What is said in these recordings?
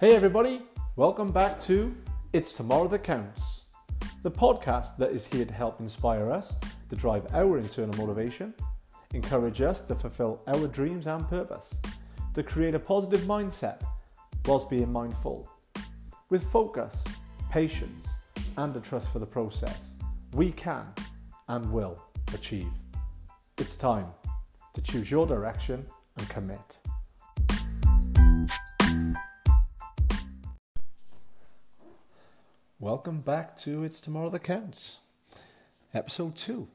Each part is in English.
Hey, everybody, welcome back to It's Tomorrow That Counts, the podcast that is here to help inspire us to drive our internal motivation, encourage us to fulfill our dreams and purpose, to create a positive mindset whilst being mindful. With focus, patience, and a trust for the process, we can and will achieve. It's time to choose your direction and commit. Welcome back to It's Tomorrow That Counts, episode 2.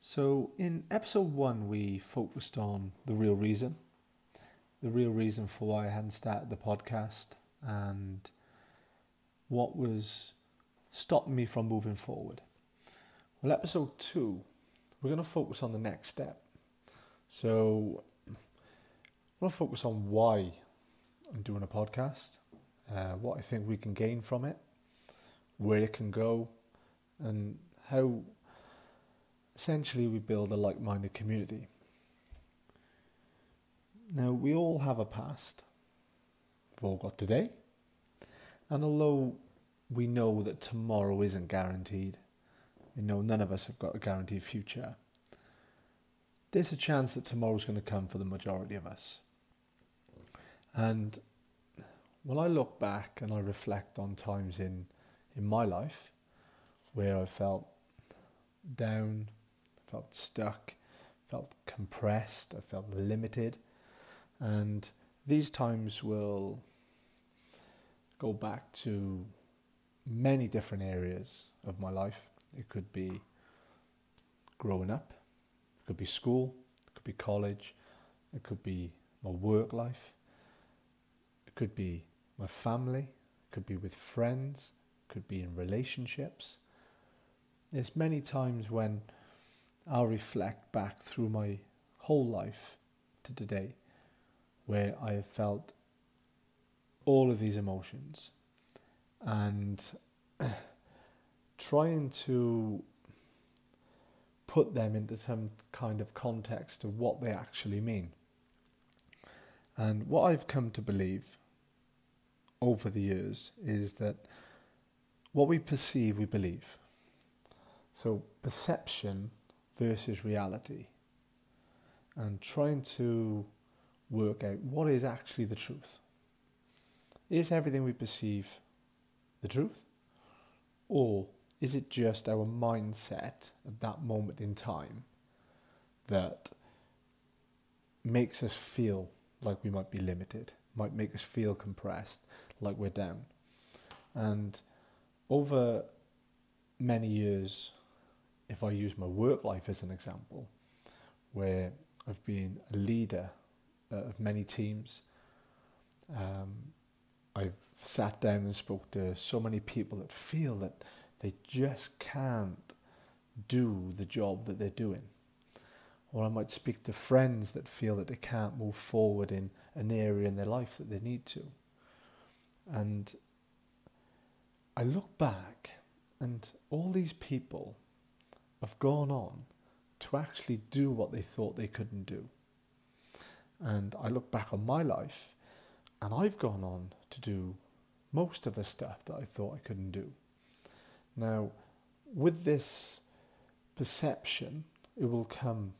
So, in episode 1, we focused on the real reason, the real reason for why I hadn't started the podcast, and what was stopping me from moving forward. Well, episode 2, we're going to focus on the next step. So, I'm going to focus on why I'm doing a podcast, uh, what I think we can gain from it where it can go, and how essentially we build a like minded community. Now, we all have a past, we've all got today, and although we know that tomorrow isn't guaranteed, we know none of us have got a guaranteed future, there's a chance that tomorrow's going to come for the majority of us. And when I look back and I reflect on times in in my life where I felt down, felt stuck, felt compressed, I felt limited. And these times will go back to many different areas of my life. It could be growing up, it could be school, it could be college, it could be my work life, it could be my family, it could be with friends, could be in relationships. There's many times when I'll reflect back through my whole life to today where I have felt all of these emotions and trying to put them into some kind of context of what they actually mean. And what I've come to believe over the years is that what we perceive, we believe. So, perception versus reality. And trying to work out what is actually the truth. Is everything we perceive the truth? Or is it just our mindset at that moment in time that makes us feel like we might be limited, might make us feel compressed, like we're down? And over many years, if I use my work life as an example, where I've been a leader uh, of many teams, um, I've sat down and spoke to so many people that feel that they just can't do the job that they're doing. Or I might speak to friends that feel that they can't move forward in an area in their life that they need to. And I look back and all these people have gone on to actually do what they thought they couldn't do. And I look back on my life and I've gone on to do most of the stuff that I thought I couldn't do. Now, with this perception, it will come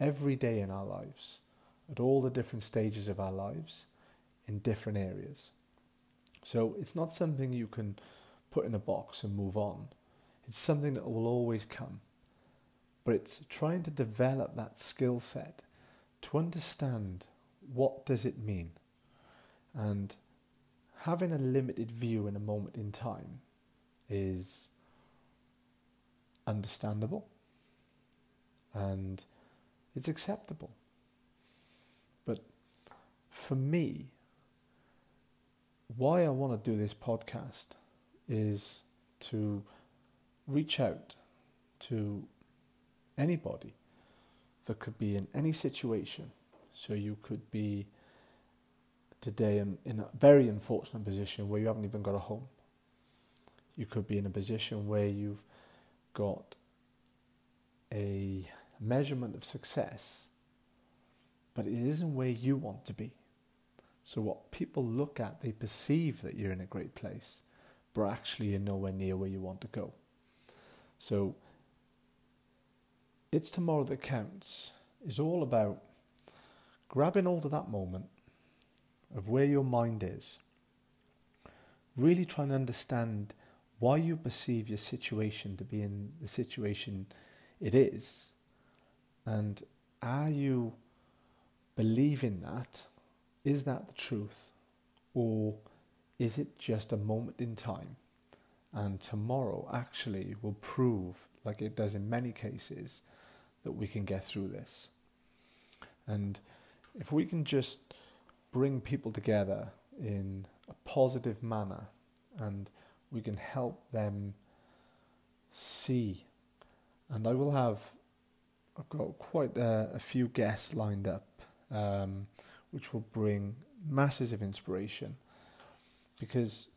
every day in our lives, at all the different stages of our lives, in different areas. So it's not something you can put in a box and move on. It's something that will always come. But it's trying to develop that skill set to understand what does it mean. And having a limited view in a moment in time is understandable and it's acceptable. But for me, why I want to do this podcast is to reach out to anybody that could be in any situation. So you could be today in, in a very unfortunate position where you haven't even got a home. You could be in a position where you've got a measurement of success, but it isn't where you want to be. So, what people look at, they perceive that you're in a great place, but actually you're nowhere near where you want to go. So, it's tomorrow that counts is all about grabbing hold of that moment of where your mind is, really trying to understand why you perceive your situation to be in the situation it is, and are you believing that? Is that the truth? Or is it just a moment in time? And tomorrow actually will prove, like it does in many cases, that we can get through this. And if we can just bring people together in a positive manner and we can help them see. And I will have, I've got quite a, a few guests lined up, um, which will bring masses of inspiration. Because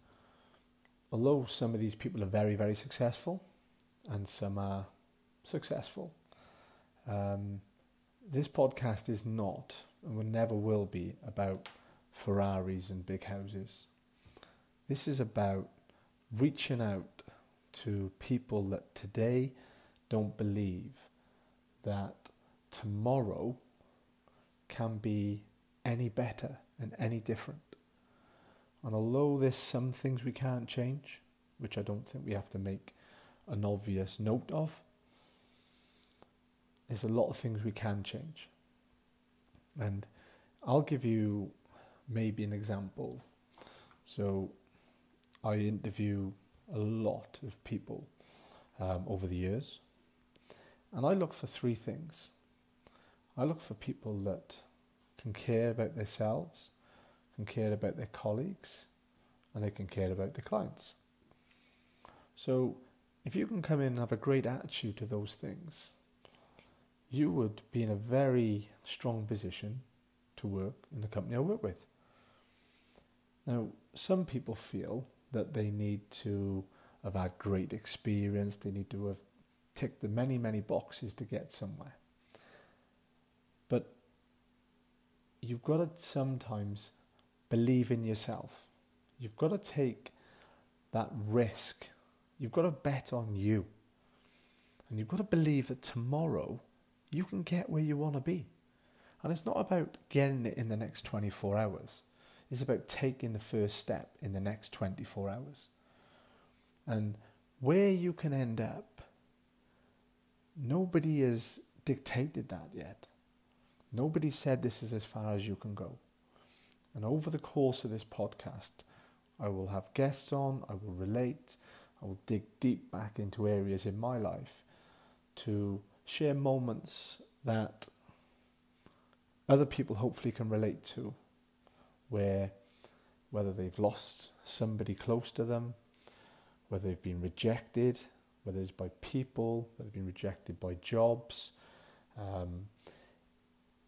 although some of these people are very, very successful and some are successful, um, this podcast is not and will never will be about Ferraris and big houses. This is about reaching out to people that today don't believe that tomorrow can be any better and any different. And although there's some things we can't change, which I don't think we have to make an obvious note of, there's a lot of things we can change. And I'll give you maybe an example. So I interview a lot of people um, over the years, and I look for three things. I look for people that can care about themselves, can care about their colleagues, and they can care about their clients. So if you can come in and have a great attitude to those things, you would be in a very strong position to work in the company I work with. Now, some people feel that they need to have had great experience, they need to have ticked the many, many boxes to get somewhere. But you've got to sometimes believe in yourself. You've got to take that risk. You've got to bet on you. And you've got to believe that tomorrow you can get where you want to be. And it's not about getting it in the next 24 hours. It's about taking the first step in the next 24 hours. And where you can end up, nobody has dictated that yet. Nobody said this is as far as you can go. And over the course of this podcast, I will have guests on, I will relate, I will dig deep back into areas in my life to share moments that other people hopefully can relate to, where whether they've lost somebody close to them, whether they've been rejected, whether it's by people, whether they've been rejected by jobs. Um,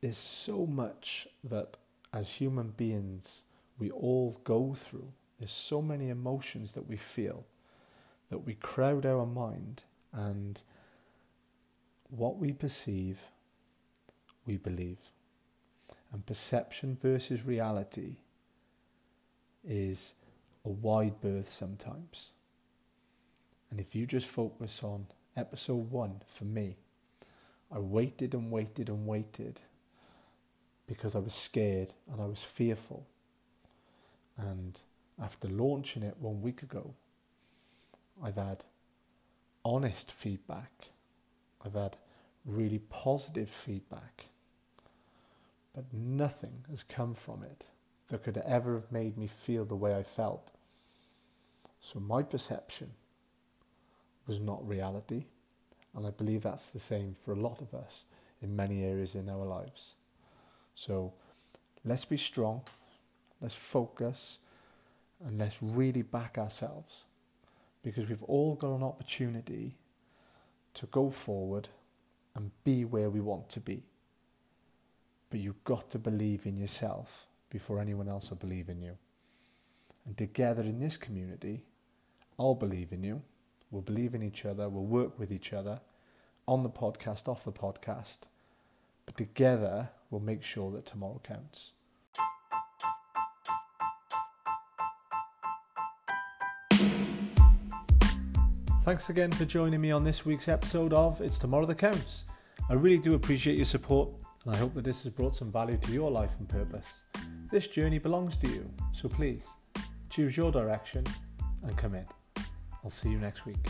there's so much that as human beings we all go through. There's so many emotions that we feel that we crowd our mind and what we perceive, we believe. And perception versus reality is a wide berth sometimes. And if you just focus on episode one for me, I waited and waited and waited because I was scared and I was fearful. And after launching it one week ago, I've had honest feedback. I've had really positive feedback. But nothing has come from it that could ever have made me feel the way I felt. So my perception was not reality. And I believe that's the same for a lot of us in many areas in our lives. So let's be strong, let's focus, and let's really back ourselves because we've all got an opportunity to go forward and be where we want to be. But you've got to believe in yourself before anyone else will believe in you. And together in this community, I'll believe in you. We'll believe in each other. We'll work with each other on the podcast, off the podcast. But together, we'll make sure that tomorrow counts. Thanks again for joining me on this week's episode of It's Tomorrow That Counts. I really do appreciate your support and I hope that this has brought some value to your life and purpose. This journey belongs to you, so please choose your direction and commit. I'll see you next week.